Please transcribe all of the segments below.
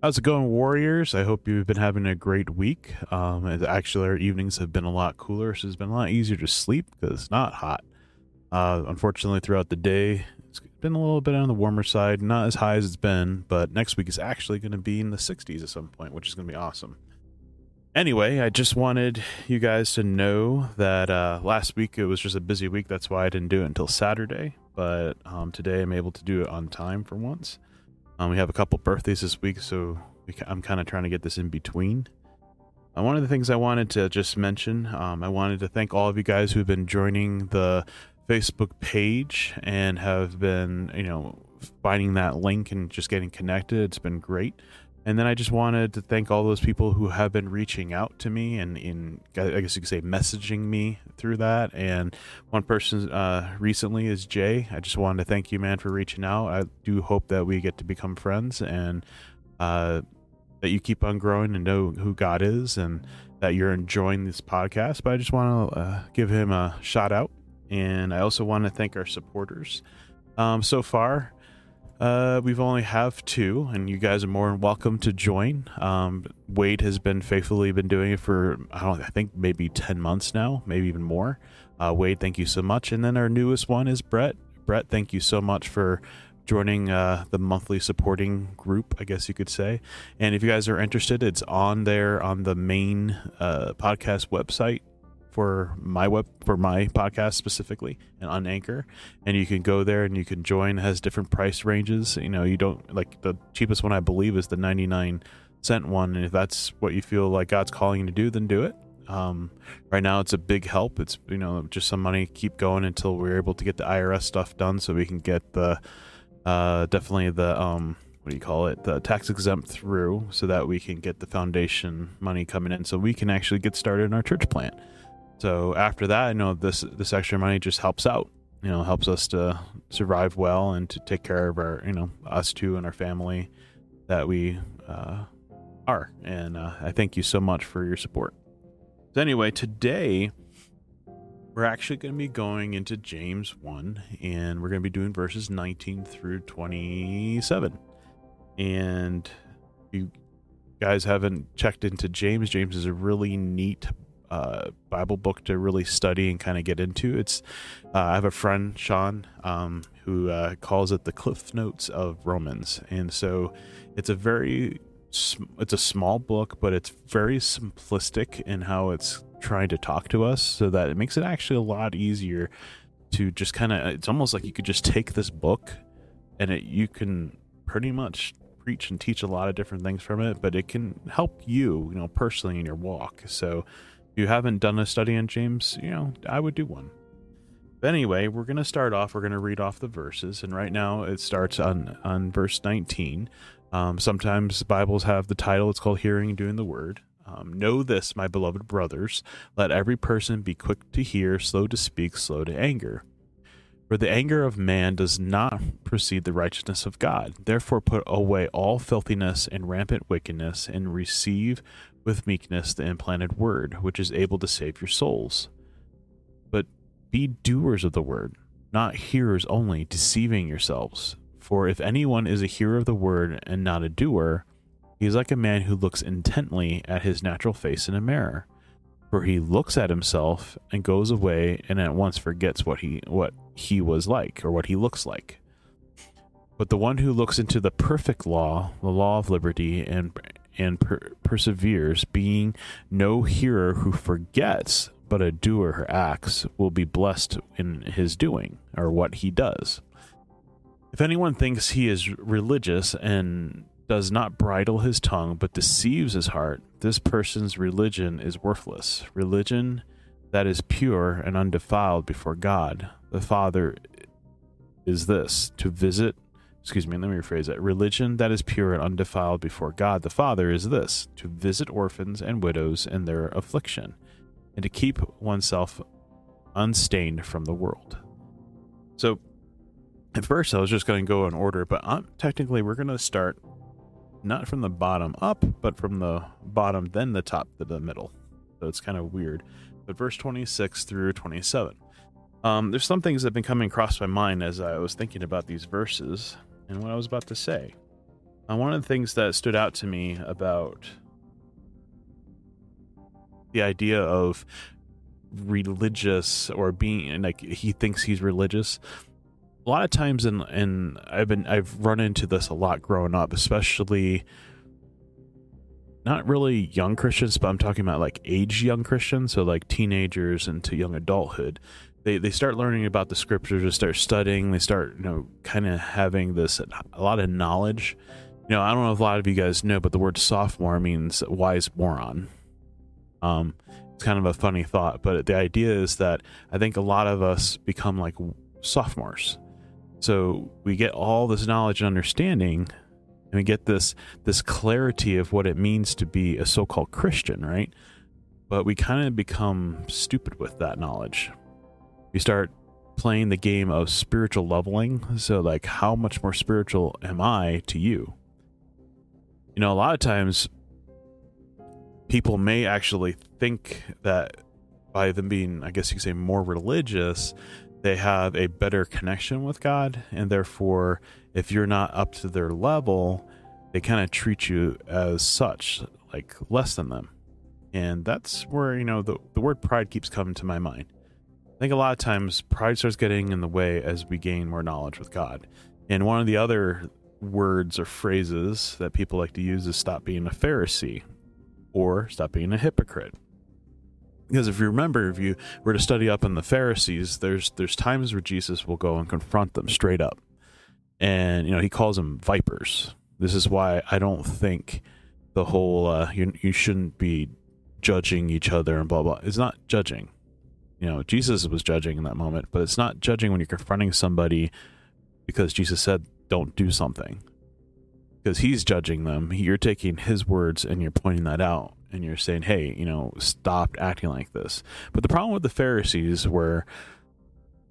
How's it going, Warriors? I hope you've been having a great week. Um, actually, our evenings have been a lot cooler, so it's been a lot easier to sleep because it's not hot. Uh, unfortunately, throughout the day, it's been a little bit on the warmer side, not as high as it's been, but next week is actually going to be in the 60s at some point, which is going to be awesome. Anyway, I just wanted you guys to know that uh, last week it was just a busy week. That's why I didn't do it until Saturday, but um, today I'm able to do it on time for once. Um, we have a couple birthdays this week, so we, I'm kind of trying to get this in between. Uh, one of the things I wanted to just mention, um, I wanted to thank all of you guys who've been joining the Facebook page and have been, you know, finding that link and just getting connected. It's been great. And then I just wanted to thank all those people who have been reaching out to me and in I guess you could say messaging me through that. And one person uh, recently is Jay. I just wanted to thank you, man, for reaching out. I do hope that we get to become friends and uh, that you keep on growing and know who God is and that you're enjoying this podcast. But I just want to uh, give him a shout out. And I also want to thank our supporters. Um, so far, uh, we've only have two, and you guys are more than welcome to join. Um, Wade has been faithfully been doing it for I don't I think maybe ten months now, maybe even more. Uh, Wade, thank you so much. And then our newest one is Brett. Brett, thank you so much for joining uh, the monthly supporting group, I guess you could say. And if you guys are interested, it's on there on the main uh, podcast website for my web for my podcast specifically and on Anchor, and you can go there and you can join. It has different price ranges. You know, you don't like the cheapest one I believe is the ninety nine cent one, and if that's what you feel like God's calling you to do, then do it. Um, right now, it's a big help. It's you know just some money keep going until we're able to get the IRS stuff done, so we can get the uh, definitely the um, what do you call it the tax exempt through, so that we can get the foundation money coming in, so we can actually get started in our church plant. So after that, I know this this extra money just helps out. You know, helps us to survive well and to take care of our, you know, us two and our family that we uh, are. And uh, I thank you so much for your support. So anyway, today we're actually going to be going into James 1 and we're going to be doing verses 19 through 27. And you guys haven't checked into James, James is a really neat uh, Bible book to really study and kind of get into. It's uh, I have a friend Sean um, who uh, calls it the Cliff Notes of Romans, and so it's a very it's a small book, but it's very simplistic in how it's trying to talk to us, so that it makes it actually a lot easier to just kind of. It's almost like you could just take this book, and it you can pretty much preach and teach a lot of different things from it, but it can help you, you know, personally in your walk. So you haven't done a study on James, you know, I would do one. But anyway, we're going to start off. We're going to read off the verses, and right now it starts on on verse 19. Um, sometimes Bibles have the title. It's called "Hearing and Doing the Word." Um, know this, my beloved brothers: let every person be quick to hear, slow to speak, slow to anger. For the anger of man does not precede the righteousness of God. Therefore, put away all filthiness and rampant wickedness, and receive with meekness the implanted word, which is able to save your souls. But be doers of the word, not hearers only, deceiving yourselves. For if anyone is a hearer of the word and not a doer, he is like a man who looks intently at his natural face in a mirror. For he looks at himself and goes away and at once forgets what he what he was like or what he looks like. But the one who looks into the perfect law, the law of liberty, and and per- perseveres, being no hearer who forgets, but a doer who acts, will be blessed in his doing, or what he does. If anyone thinks he is religious and does not bridle his tongue, but deceives his heart, this person's religion is worthless. Religion that is pure and undefiled before God, the Father, is this to visit excuse me, let me rephrase that. Religion that is pure and undefiled before God the Father is this to visit orphans and widows in their affliction, and to keep oneself unstained from the world. So, at first, I was just going to go in order, but I'm, technically, we're going to start not from the bottom up, but from the bottom, then the top to the middle. So it's kind of weird. But verse 26 through 27. Um, there's some things that have been coming across my mind as I was thinking about these verses and what I was about to say. Uh, one of the things that stood out to me about the idea of religious or being like he thinks he's religious a lot of times and and I've been I've run into this a lot growing up especially not really young Christians but I'm talking about like age young Christians so like teenagers into young adulthood they they start learning about the scriptures they start studying they start you know kind of having this a lot of knowledge you know I don't know if a lot of you guys know but the word sophomore means wise moron um it's kind of a funny thought, but the idea is that I think a lot of us become like sophomores. So we get all this knowledge and understanding and we get this this clarity of what it means to be a so-called Christian, right? But we kind of become stupid with that knowledge. We start playing the game of spiritual leveling. So like how much more spiritual am I to you? You know, a lot of times people may actually think that by them being, I guess you could say, more religious, they have a better connection with God. And therefore, if you're not up to their level, they kind of treat you as such, like less than them. And that's where, you know, the, the word pride keeps coming to my mind. I think a lot of times pride starts getting in the way as we gain more knowledge with God. And one of the other words or phrases that people like to use is stop being a Pharisee or stop being a hypocrite. Because if you remember, if you were to study up on the Pharisees, there's there's times where Jesus will go and confront them straight up, and you know he calls them vipers. This is why I don't think the whole uh, you you shouldn't be judging each other and blah blah. It's not judging. You know, Jesus was judging in that moment, but it's not judging when you're confronting somebody because Jesus said don't do something because he's judging them. You're taking his words and you're pointing that out and you're saying, hey, you know, stop acting like this. But the problem with the Pharisees were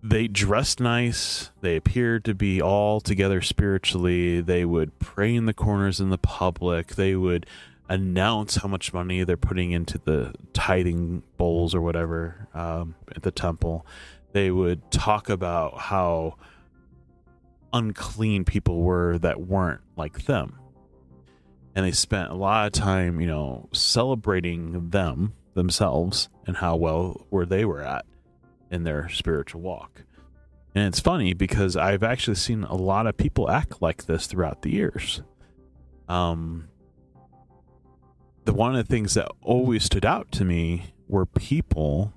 they dressed nice, they appeared to be all together spiritually, they would pray in the corners in the public, they would announce how much money they're putting into the tithing bowls or whatever um, at the temple. They would talk about how unclean people were that weren't like them. And they spent a lot of time, you know, celebrating them themselves and how well where they were at in their spiritual walk. And it's funny because I've actually seen a lot of people act like this throughout the years. Um, the one of the things that always stood out to me were people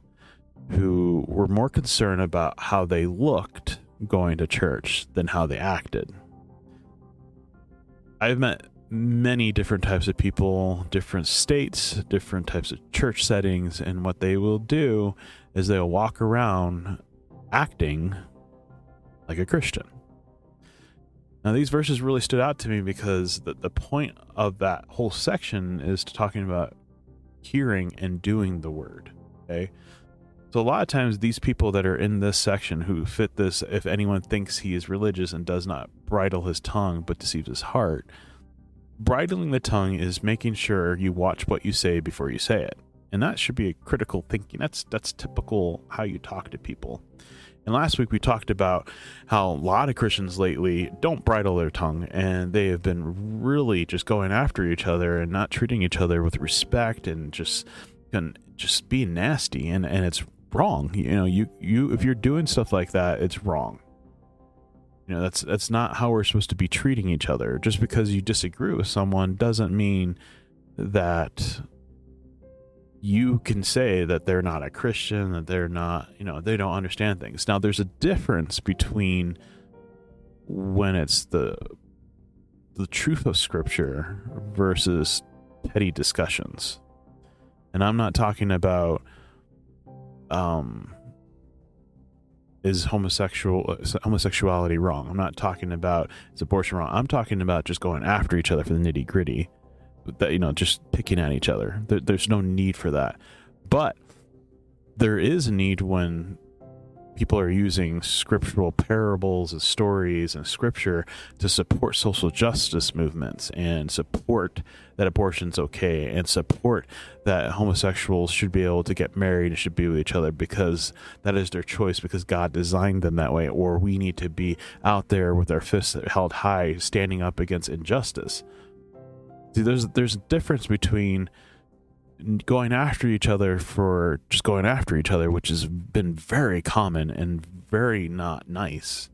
who were more concerned about how they looked going to church than how they acted. I've met many different types of people, different states, different types of church settings, and what they will do is they'll walk around acting like a Christian. Now, these verses really stood out to me because the, the point of that whole section is to talking about hearing and doing the word. Okay. So a lot of times these people that are in this section who fit this, if anyone thinks he is religious and does not bridle his tongue but deceives his heart, bridling the tongue is making sure you watch what you say before you say it. And that should be a critical thinking. That's that's typical how you talk to people. And last week we talked about how a lot of Christians lately don't bridle their tongue and they have been really just going after each other and not treating each other with respect and just and just being nasty and, and it's wrong. You know, you you if you're doing stuff like that, it's wrong. You know, that's that's not how we're supposed to be treating each other. Just because you disagree with someone doesn't mean that you can say that they're not a Christian, that they're not, you know, they don't understand things. Now, there's a difference between when it's the the truth of Scripture versus petty discussions, and I'm not talking about um, is homosexual homosexuality wrong? I'm not talking about is abortion wrong. I'm talking about just going after each other for the nitty gritty. That you know, just picking at each other. There, there's no need for that, but there is a need when people are using scriptural parables and stories and scripture to support social justice movements and support that abortion's okay and support that homosexuals should be able to get married and should be with each other because that is their choice because God designed them that way or we need to be out there with our fists held high standing up against injustice. See there's there's a difference between going after each other for just going after each other, which has been very common and very not nice,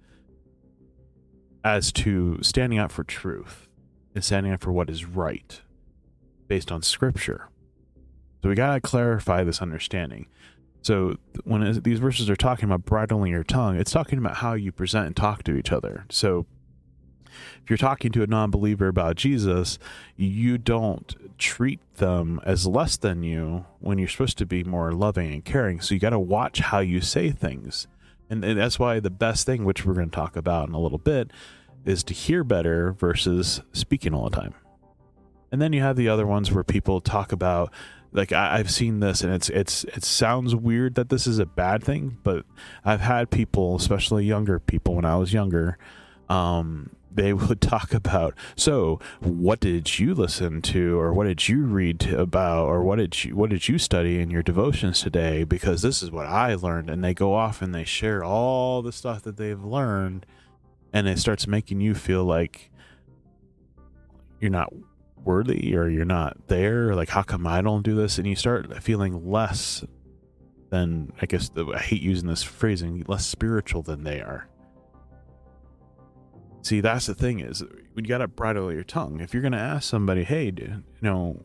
as to standing up for truth and standing up for what is right based on scripture. So we got to clarify this understanding. So when these verses are talking about bridling your tongue, it's talking about how you present and talk to each other. So if you're talking to a non-believer about Jesus, you don't treat them as less than you when you're supposed to be more loving and caring. So you got to watch how you say things. And, and that's why the best thing, which we're going to talk about in a little bit, is to hear better versus speaking all the time. And then you have the other ones where people talk about like I, have seen this and it's it's it sounds weird that this is a bad thing, but I've had people, especially younger people when I was younger, um, they would talk about. So what did you listen to or what did you read about or what did you what did you study in your devotions today? Because this is what i learned and they go off and they share all the stuff that they've learned and it starts making you feel like you're not worthy or you're not there like how come i don't do this? And you start feeling less than i guess i hate using this phrasing less spiritual than they are See, that's the thing is you got to bridle your tongue. If you're going to ask somebody, hey, you know,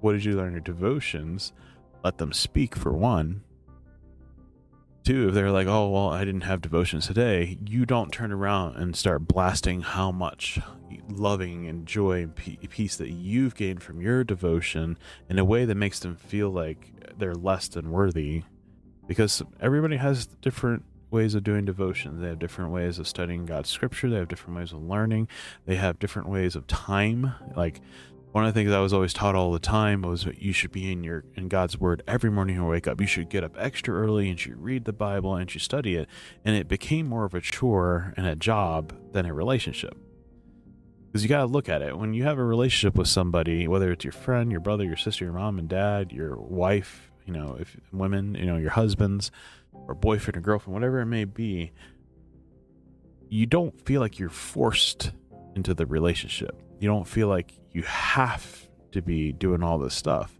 what did you learn your devotions? Let them speak for one. Two, if they're like, oh, well, I didn't have devotions today, you don't turn around and start blasting how much loving and joy and peace that you've gained from your devotion in a way that makes them feel like they're less than worthy. Because everybody has different ways of doing devotion. They have different ways of studying God's scripture. They have different ways of learning. They have different ways of time. Like one of the things I was always taught all the time was that you should be in your in God's word every morning you wake up. You should get up extra early and you read the Bible and you study it. And it became more of a chore and a job than a relationship. Because you got to look at it. When you have a relationship with somebody, whether it's your friend, your brother, your sister, your mom and dad, your wife, you know, if women, you know, your husbands, or boyfriend or girlfriend, whatever it may be, you don't feel like you're forced into the relationship. You don't feel like you have to be doing all this stuff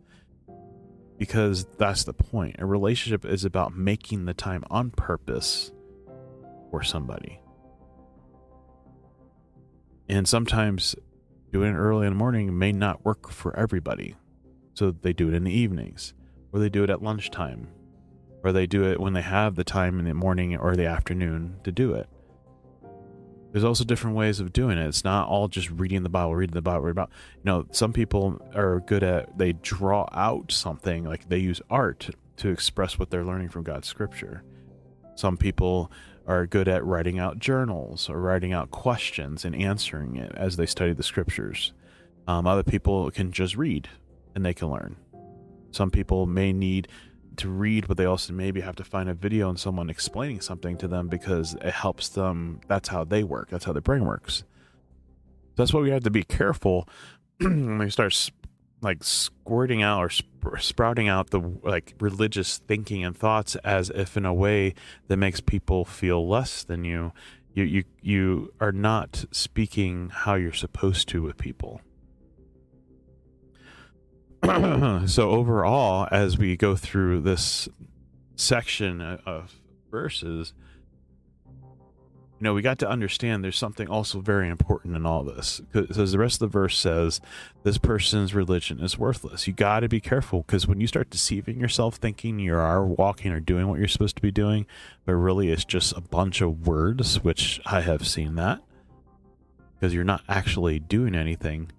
because that's the point. A relationship is about making the time on purpose for somebody. And sometimes doing it early in the morning may not work for everybody. So they do it in the evenings or they do it at lunchtime or they do it when they have the time in the morning or the afternoon to do it. There's also different ways of doing it. It's not all just reading the Bible, reading the Bible, reading about. You know, some people are good at they draw out something like they use art to express what they're learning from God's scripture. Some people are good at writing out journals or writing out questions and answering it as they study the scriptures. Um, other people can just read and they can learn. Some people may need to read, but they also maybe have to find a video and someone explaining something to them because it helps them. That's how they work. That's how their brain works. That's why we have to be careful when we start like squirting out or sp- sprouting out the like religious thinking and thoughts as if in a way that makes people feel less than you. You you you are not speaking how you're supposed to with people. so overall, as we go through this section of verses, you know, we got to understand there's something also very important in all this. Because the rest of the verse says, this person's religion is worthless. You got to be careful because when you start deceiving yourself, thinking you are walking or doing what you're supposed to be doing, but really it's just a bunch of words, which I have seen that, because you're not actually doing anything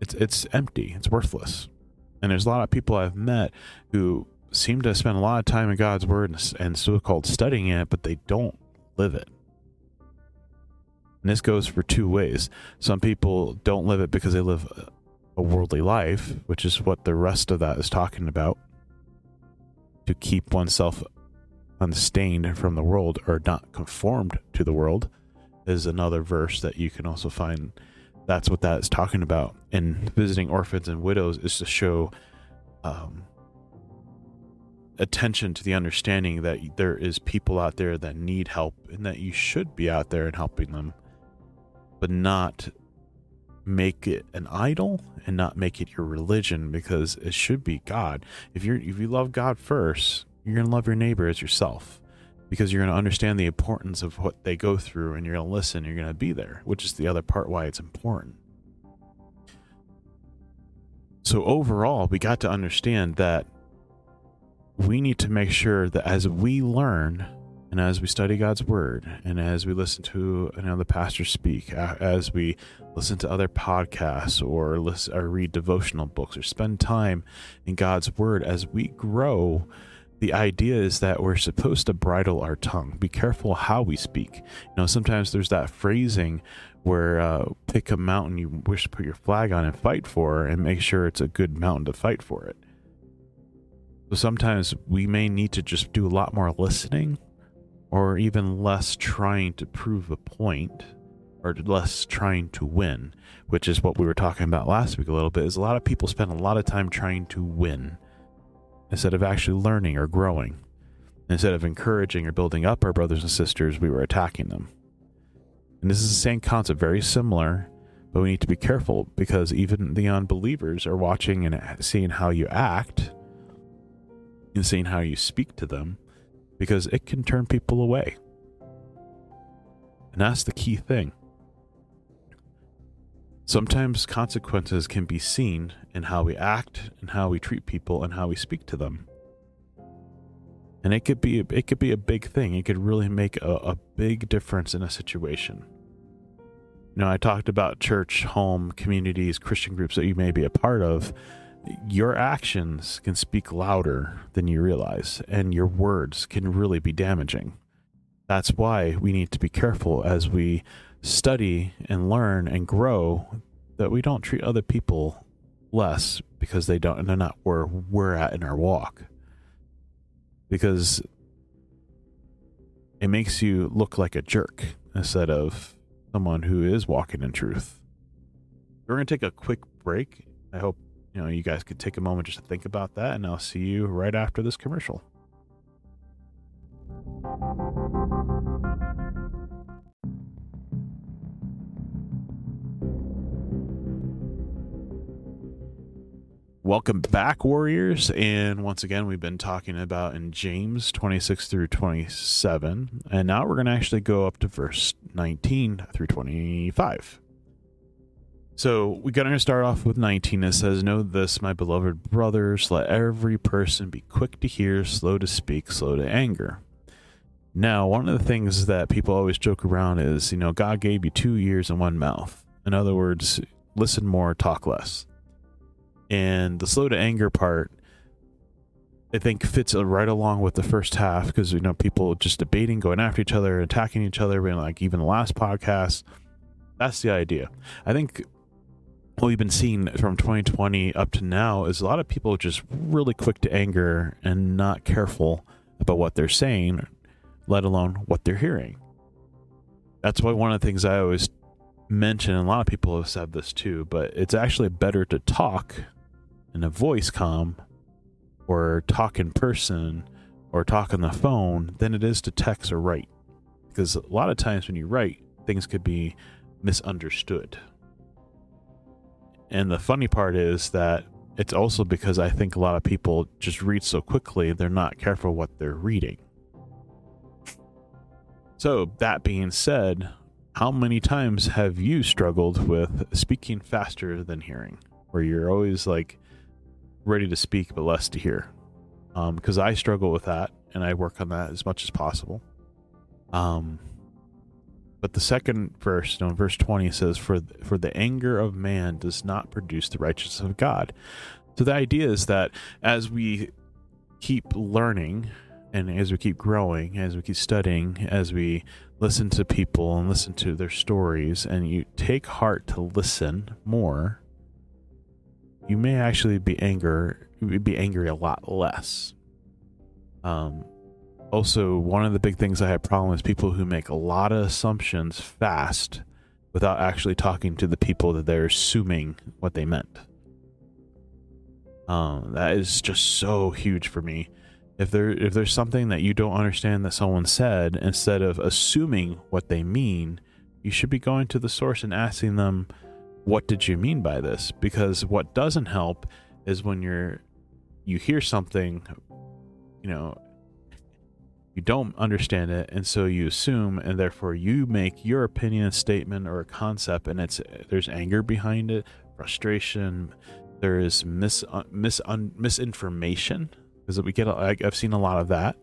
it's it's empty. It's worthless. And there's a lot of people I've met who seem to spend a lot of time in God's word and, and so-called studying it, but they don't live it. And this goes for two ways. Some people don't live it because they live a worldly life, which is what the rest of that is talking about. To keep oneself unstained from the world or not conformed to the world is another verse that you can also find that's what that is talking about and visiting orphans and widows is to show um, attention to the understanding that there is people out there that need help and that you should be out there and helping them but not make it an idol and not make it your religion because it should be God. If you're if you love God first, you're to love your neighbor as yourself because you're going to understand the importance of what they go through and you're going to listen, you're going to be there, which is the other part why it's important. So overall, we got to understand that we need to make sure that as we learn and as we study God's word, and as we listen to you know, the pastor speak, as we listen to other podcasts or listen or read devotional books or spend time in God's word, as we grow, the idea is that we're supposed to bridle our tongue. Be careful how we speak. You know, sometimes there's that phrasing where uh, pick a mountain you wish to put your flag on and fight for, and make sure it's a good mountain to fight for it. So sometimes we may need to just do a lot more listening or even less trying to prove a point or less trying to win, which is what we were talking about last week a little bit, is a lot of people spend a lot of time trying to win instead of actually learning or growing. Instead of encouraging or building up our brothers and sisters, we were attacking them. And this is the same concept, very similar, but we need to be careful because even the unbelievers are watching and seeing how you act and seeing how you speak to them because it can turn people away. And that's the key thing. Sometimes consequences can be seen in how we act and how we treat people and how we speak to them. And it could be it could be a big thing. It could really make a, a big difference in a situation. You know, I talked about church, home, communities, Christian groups that you may be a part of your actions can speak louder than you realize, and your words can really be damaging. That's why we need to be careful as we study and learn and grow that we don't treat other people less because they don't and they're not where we're at in our walk. Because it makes you look like a jerk instead of someone who is walking in truth. We're going to take a quick break. I hope you know, you guys could take a moment just to think about that, and I'll see you right after this commercial. Welcome back, Warriors. And once again, we've been talking about in James 26 through 27. And now we're going to actually go up to verse 19 through 25. So we're going to start off with 19. It says, Know this, my beloved brothers, let every person be quick to hear, slow to speak, slow to anger. Now, one of the things that people always joke around is, you know, God gave you two ears and one mouth. In other words, listen more, talk less. And the slow to anger part, I think fits right along with the first half because, you know, people just debating, going after each other, attacking each other, and like even the last podcast. That's the idea. I think what we've been seeing from 2020 up to now is a lot of people just really quick to anger and not careful about what they're saying, let alone what they're hearing. That's why one of the things I always mention, and a lot of people have said this too, but it's actually better to talk in a voice com or talk in person or talk on the phone than it is to text or write. Because a lot of times when you write, things could be misunderstood. And the funny part is that it's also because I think a lot of people just read so quickly, they're not careful what they're reading. So, that being said, how many times have you struggled with speaking faster than hearing? Where you're always like ready to speak, but less to hear? Because um, I struggle with that and I work on that as much as possible. Um, but the second verse, you know, verse 20 says, for, for the anger of man does not produce the righteousness of God. So the idea is that as we keep learning and as we keep growing, as we keep studying, as we listen to people and listen to their stories, and you take heart to listen more, you may actually be anger be angry a lot less. Um, Also, one of the big things I have problem is people who make a lot of assumptions fast without actually talking to the people that they're assuming what they meant. Um, that is just so huge for me. If there if there's something that you don't understand that someone said, instead of assuming what they mean, you should be going to the source and asking them, "What did you mean by this?" Because what doesn't help is when you're you hear something, you know, you don't understand it and so you assume and therefore you make your opinion a statement or a concept and it's there's anger behind it frustration there is mis, uh, mis un, misinformation because we get i've seen a lot of that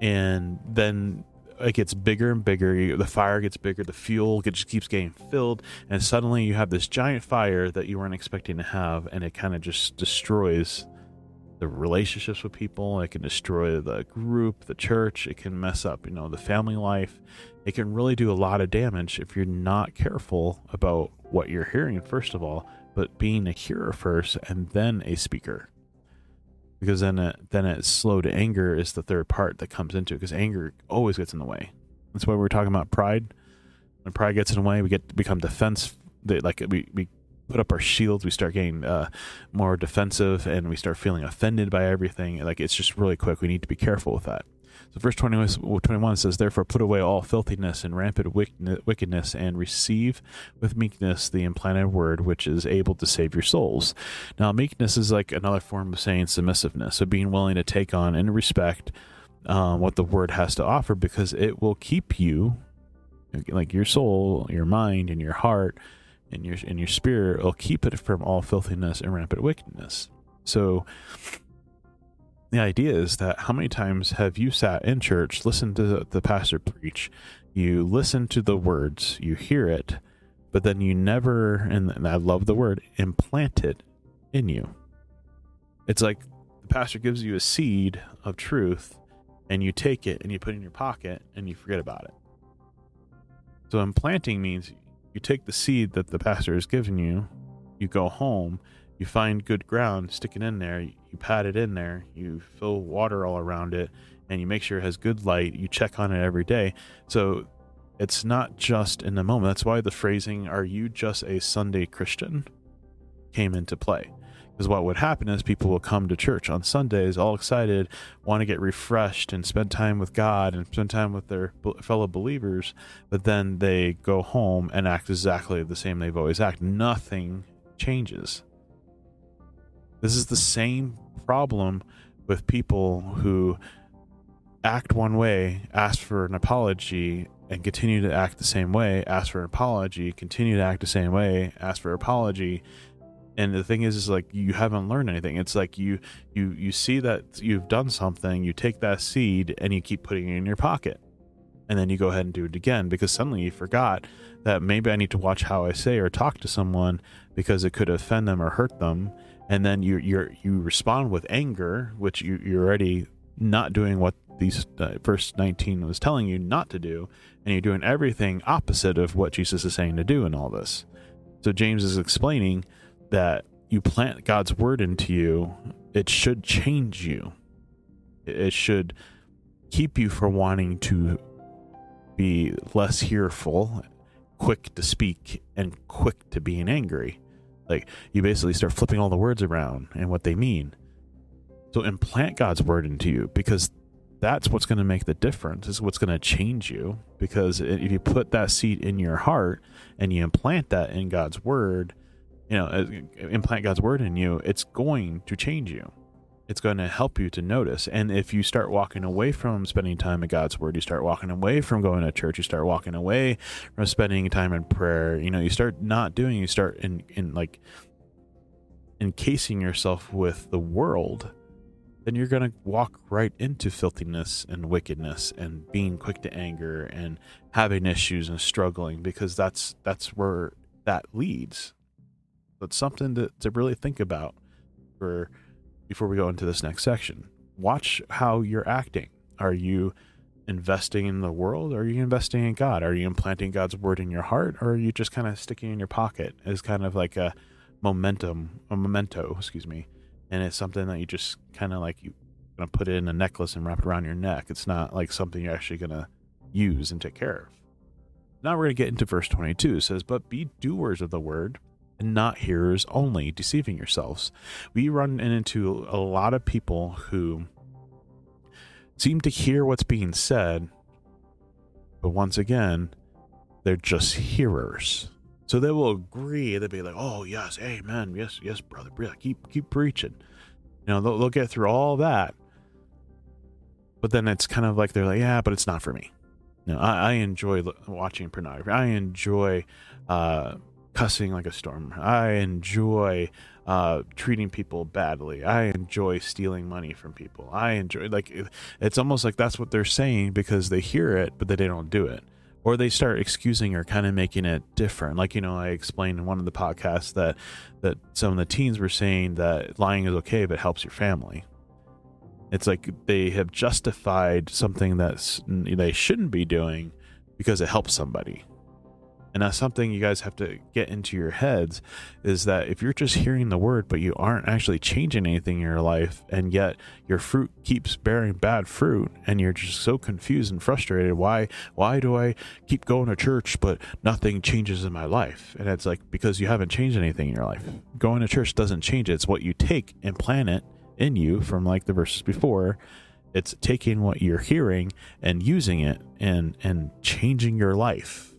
and then it gets bigger and bigger the fire gets bigger the fuel just keeps getting filled and suddenly you have this giant fire that you weren't expecting to have and it kind of just destroys the relationships with people. It can destroy the group, the church. It can mess up, you know, the family life. It can really do a lot of damage if you're not careful about what you're hearing, first of all, but being a hearer first and then a speaker. Because then it, then it's slow to anger is the third part that comes into it because anger always gets in the way. That's why we're talking about pride. When pride gets in the way, we get become defense. Like we, we put up our shields, we start getting uh, more defensive, and we start feeling offended by everything. Like it's just really quick. We need to be careful with that. So, verse 21 says, Therefore, put away all filthiness and rampant wickedness, and receive with meekness the implanted word, which is able to save your souls. Now, meekness is like another form of saying submissiveness, so being willing to take on and respect um, what the word has to offer, because it will keep you, like your soul, your mind, and your heart, and your in your spirit will keep it from all filthiness and rampant wickedness. So the idea is that how many times have you sat in church, listened to the pastor preach, you listen to the words, you hear it, but then you never, and I love the word, implant it in you. It's like the pastor gives you a seed of truth, and you take it and you put it in your pocket and you forget about it. So implanting means you take the seed that the pastor has given you, you go home, you find good ground, stick it in there, you pat it in there, you fill water all around it, and you make sure it has good light. You check on it every day. So it's not just in the moment. That's why the phrasing, are you just a Sunday Christian, came into play. Because what would happen is people will come to church on Sundays all excited, want to get refreshed and spend time with God and spend time with their fellow believers, but then they go home and act exactly the same they've always acted. Nothing changes. This is the same problem with people who act one way, ask for an apology, and continue to act the same way, ask for an apology, continue to act the same way, ask for an apology, and the thing is is like you haven't learned anything. It's like you you you see that you've done something you take that seed and you keep putting it in your pocket. And then you go ahead and do it again because suddenly you forgot that maybe i need to watch how i say or talk to someone because it could offend them or hurt them and then you you you respond with anger which you, you're already not doing what these uh, verse 19 was telling you not to do and you're doing everything opposite of what jesus is saying to do in all this so james is explaining that you plant God's word into you, it should change you. It should keep you from wanting to be less hearful, quick to speak, and quick to being angry. Like you basically start flipping all the words around and what they mean. So implant God's word into you because that's what's going to make the difference is what's going to change you because if you put that seed in your heart and you implant that in God's word you know, uh, implant God's word in you, it's going to change you. It's going to help you to notice. And if you start walking away from spending time in God's word, you start walking away from going to church, you start walking away from spending time in prayer, you know, you start not doing, you start in, in like encasing yourself with the world, then you're going to walk right into filthiness and wickedness and being quick to anger and having issues and struggling because that's that's where that leads that's something to, to really think about for before we go into this next section. Watch how you're acting. Are you investing in the world or are you investing in God? Are you implanting God's word in your heart or are you just kind of sticking in your pocket as kind of like a momentum, a memento, excuse me. And it's something that you just kind of like you to put in a necklace and wrap it around your neck. It's not like something you're actually to use and take care of. Now we're to get into verse 22. It says, But be doers of the word and not hearers only, deceiving yourselves. We run into a lot of people who seem to hear what's being said, but once again, they're just hearers. So they will agree. They'll be like, "Oh yes, amen, yes, yes, brother, keep keep preaching." You know, they'll, they'll get through all that, but then it's kind of like they're like, "Yeah, but it's not for me." You know, I, I enjoy watching pornography. I enjoy uh, cussing like a storm. I enjoy uh, treating people badly. I enjoy stealing money from people. I enjoy like it's almost like that's what they're saying because they hear it, but they don't do it or they start excusing or kind of making it different. Like you know, I explained in one of the podcasts that that some of the teens were saying that lying is okay, but it helps your family. It's like they have justified something that they shouldn't be doing because it helps somebody and that's something you guys have to get into your heads is that if you're just hearing the word but you aren't actually changing anything in your life and yet your fruit keeps bearing bad fruit and you're just so confused and frustrated why why do i keep going to church but nothing changes in my life? And it's like because you haven't changed anything in your life. Going to church doesn't change. It it's what you take and plant it in you from like the verses before. It's taking what you're hearing and using it and and changing your life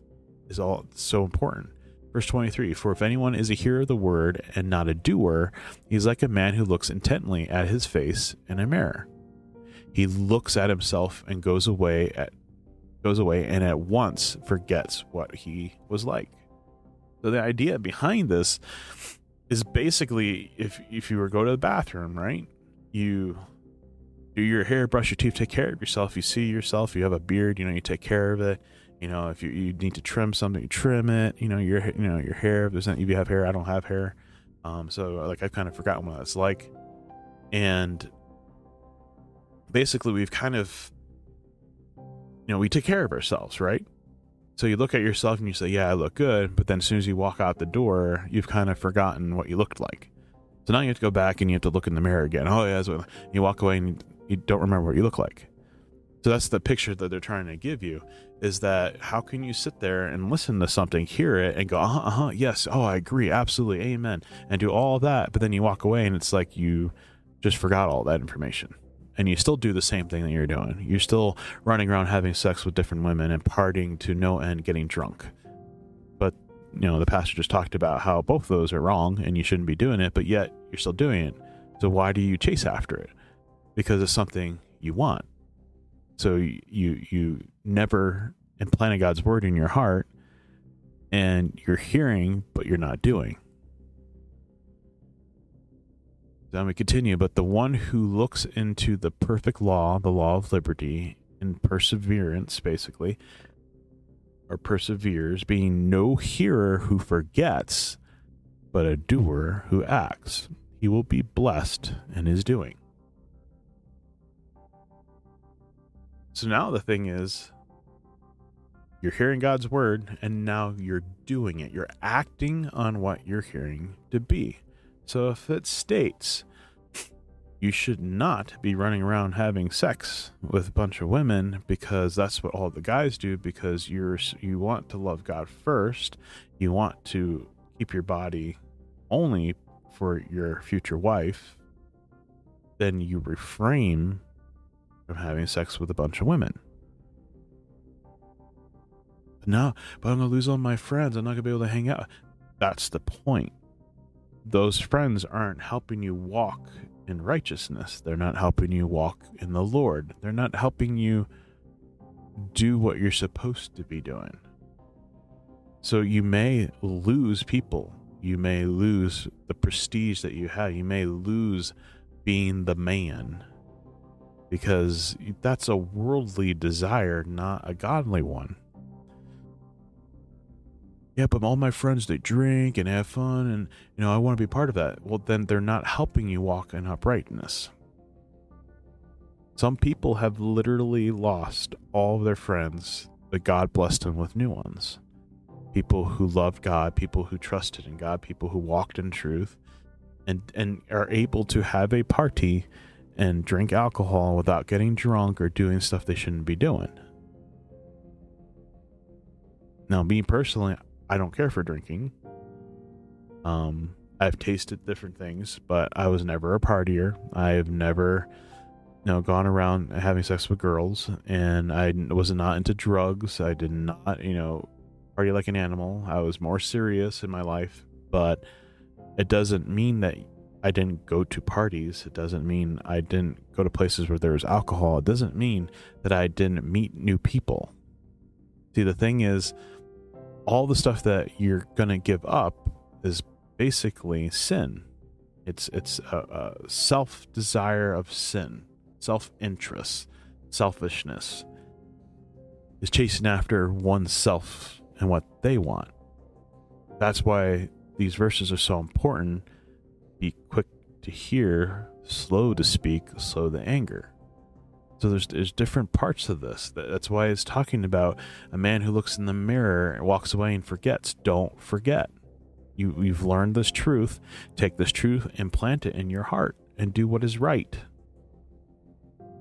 is all so important. Verse 23 For if anyone is a hearer of the word and not a doer, he is like a man who looks intently at his face in a mirror. He looks at himself and goes away at goes away and at once forgets what he was like. So the idea behind this is basically if if you were to go to the bathroom, right? You do your hair, brush your teeth, take care of yourself. You see yourself, you have a beard, you know, you take care of it you know, if you, you need to trim something, you trim it. You know, your you know your hair. If there's any, if you have hair, I don't have hair. Um, so like I've kind of forgotten what that's like. And basically, we've kind of, you know, we take care of ourselves, right? So you look at yourself and you say, "Yeah, I look good," but then as soon as you walk out the door, you've kind of forgotten what you looked like. So now you have to go back and you have to look in the mirror again. Oh yeah, so you walk away and you don't remember what you look like. So that's the picture that they're trying to give you is that how can you sit there and listen to something, hear it, and go, uh huh, uh-huh yes, oh, I agree, absolutely, amen, and do all that, but then you walk away and it's like you just forgot all that information. And you still do the same thing that you're doing. You're still running around having sex with different women and partying to no end, getting drunk. But, you know, the pastor just talked about how both those are wrong and you shouldn't be doing it, but yet you're still doing it. So why do you chase after it? Because it's something you want so you you never implanted God's word in your heart, and you're hearing, but you're not doing. Then we continue, but the one who looks into the perfect law, the law of liberty, in perseverance, basically, or perseveres, being no hearer who forgets, but a doer who acts, he will be blessed in his doing. So now the thing is, you're hearing God's word and now you're doing it. You're acting on what you're hearing to be. So if it states you should not be running around having sex with a bunch of women because that's what all the guys do because you're you want to love God first, you want to keep your body only for your future wife, then you refrain from having sex with a bunch of women. No, but I'm gonna lose all my friends. I'm not gonna be able to hang out. That's the point. Those friends aren't helping you walk in righteousness. They're not helping you walk in the Lord. They're not helping you do what you're supposed to be doing. So you may lose people. You may lose the prestige that you have. You may lose being the man because that's a worldly desire, not a godly one. Yeah, but all my friends they drink and have fun, and you know I want to be part of that. Well, then they're not helping you walk in uprightness. Some people have literally lost all of their friends, but God blessed them with new ones. People who loved God, people who trusted in God, people who walked in truth, and and are able to have a party and drink alcohol without getting drunk or doing stuff they shouldn't be doing. Now, me personally, I don't care for drinking. Um, I've tasted different things, but I was never a partier. I've never, you know, gone around having sex with girls, and I was not into drugs. I did not, you know, party like an animal. I was more serious in my life, but it doesn't mean that I didn't go to parties. It doesn't mean I didn't go to places where there was alcohol. It doesn't mean that I didn't meet new people. See, the thing is, all the stuff that you're to give up is basically sin. It's it's a, a self desire of sin, self interest, selfishness is chasing after oneself and what they want. That's why these verses are so important. Be quick to hear, slow to speak, slow to anger. So there's there's different parts of this. That's why it's talking about a man who looks in the mirror and walks away and forgets. Don't forget. You you've learned this truth. Take this truth and plant it in your heart and do what is right.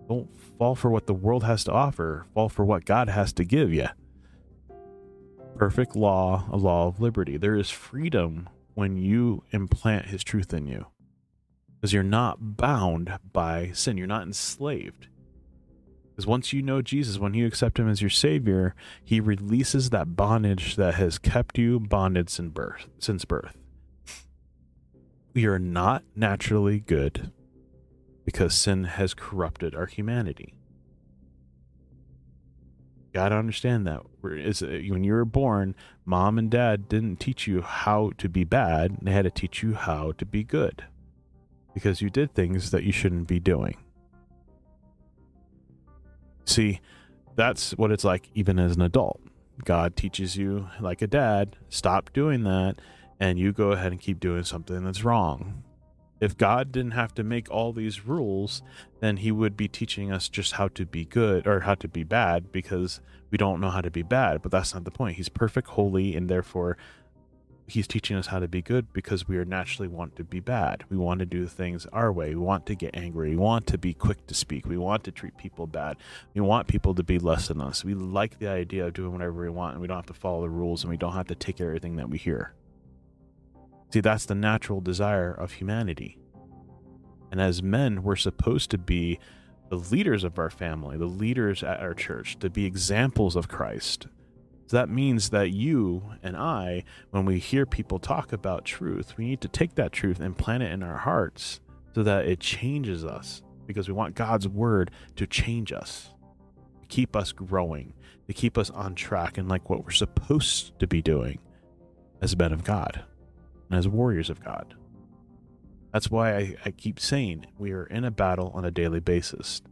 Don't fall for what the world has to offer. Fall for what God has to give you. Perfect law, a law of liberty. There is freedom when you implant his truth in you. Because you're not bound by sin. You're not enslaved because once you know Jesus, when you accept him as your savior, he releases that bondage that has kept you bonded since birth. Since birth. We are not naturally good because sin has corrupted our humanity. You gotta understand that. Uh, when you were born, mom and dad didn't teach you how to be bad, they had to teach you how to be good because you did things that you shouldn't be doing. See, that's what it's like even as an adult. God teaches you, like a dad, stop doing that, and you go ahead and keep doing something that's wrong. If God didn't have to make all these rules, then he would be teaching us just how to be good or how to be bad because we don't know how to be bad. But that's not the point. He's perfect, holy, and therefore he's teaching us how to be good because we are naturally want to be bad. We want to do things our way. We want to get angry. We want to be quick to speak. We want to treat people bad. We want people to be less than us. We like the idea of doing whatever we want and we don't have to follow the rules and we don't have to take everything that we hear. See, that's the natural desire of humanity. And as men, we're supposed to be the leaders of our family, the leaders at our church, to be examples of Christ, so that means that you and I, when we hear people talk about truth, we need to take that truth and plant it in our hearts so that it changes us because we want God's word to change us, to keep us growing, to keep us on track and like what we're supposed to be doing as men of God and as warriors of God. That's why I, I keep saying we are in a battle on a daily basis.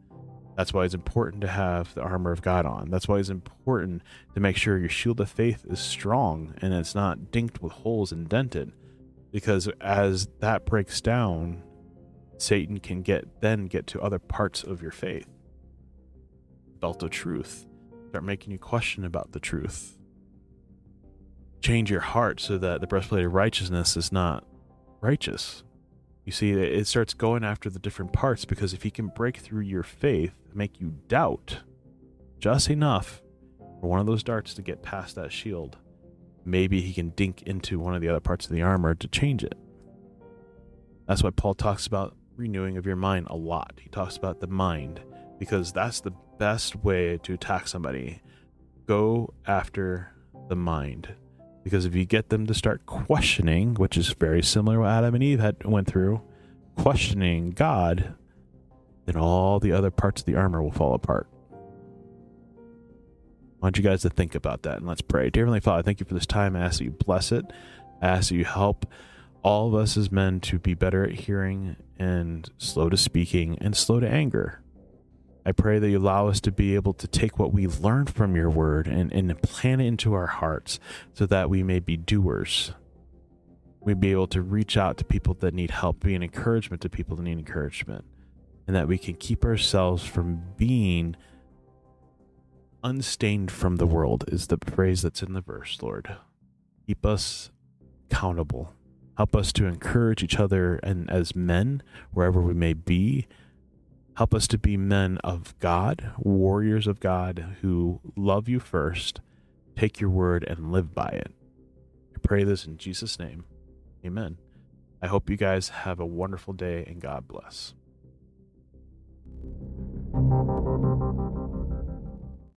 That's why it's important to have the armor of God on. That's why it's important to make sure your shield of faith is strong and it's not dinked with holes and dented. Because as that breaks down, Satan can get then get to other parts of your faith. Belt of truth. Start making you question about the truth. Change your heart so that the breastplate of righteousness is not righteous. You see, it starts going after the different parts because if he can break through your faith, make you doubt just enough for one of those darts to get past that shield, maybe he can dink into one of the other parts of the armor to change it. That's why Paul talks about renewing of your mind a lot. He talks about the mind because that's the best way to attack somebody. Go after the mind because if you get them to start questioning, which is very similar what Adam and Eve had went through, questioning God, then all the other parts of the armor will fall apart. I want you guys to think about that and let's pray. Dear Heavenly Father, thank you for this time. I ask that you bless it. I ask that you help all of us as men to be better at hearing and slow to speaking and slow to anger. I pray that you allow us to be able to take what we learned from your word and, and plant it into our hearts so that we may be doers. We'd be able to reach out to people that need help, be an encouragement to people that need encouragement, and that we can keep ourselves from being unstained from the world, is the phrase that's in the verse, Lord. Keep us accountable. Help us to encourage each other and as men, wherever we may be, Help us to be men of God, warriors of God who love you first, take your word, and live by it. I pray this in Jesus' name. Amen. I hope you guys have a wonderful day and God bless. Thank you.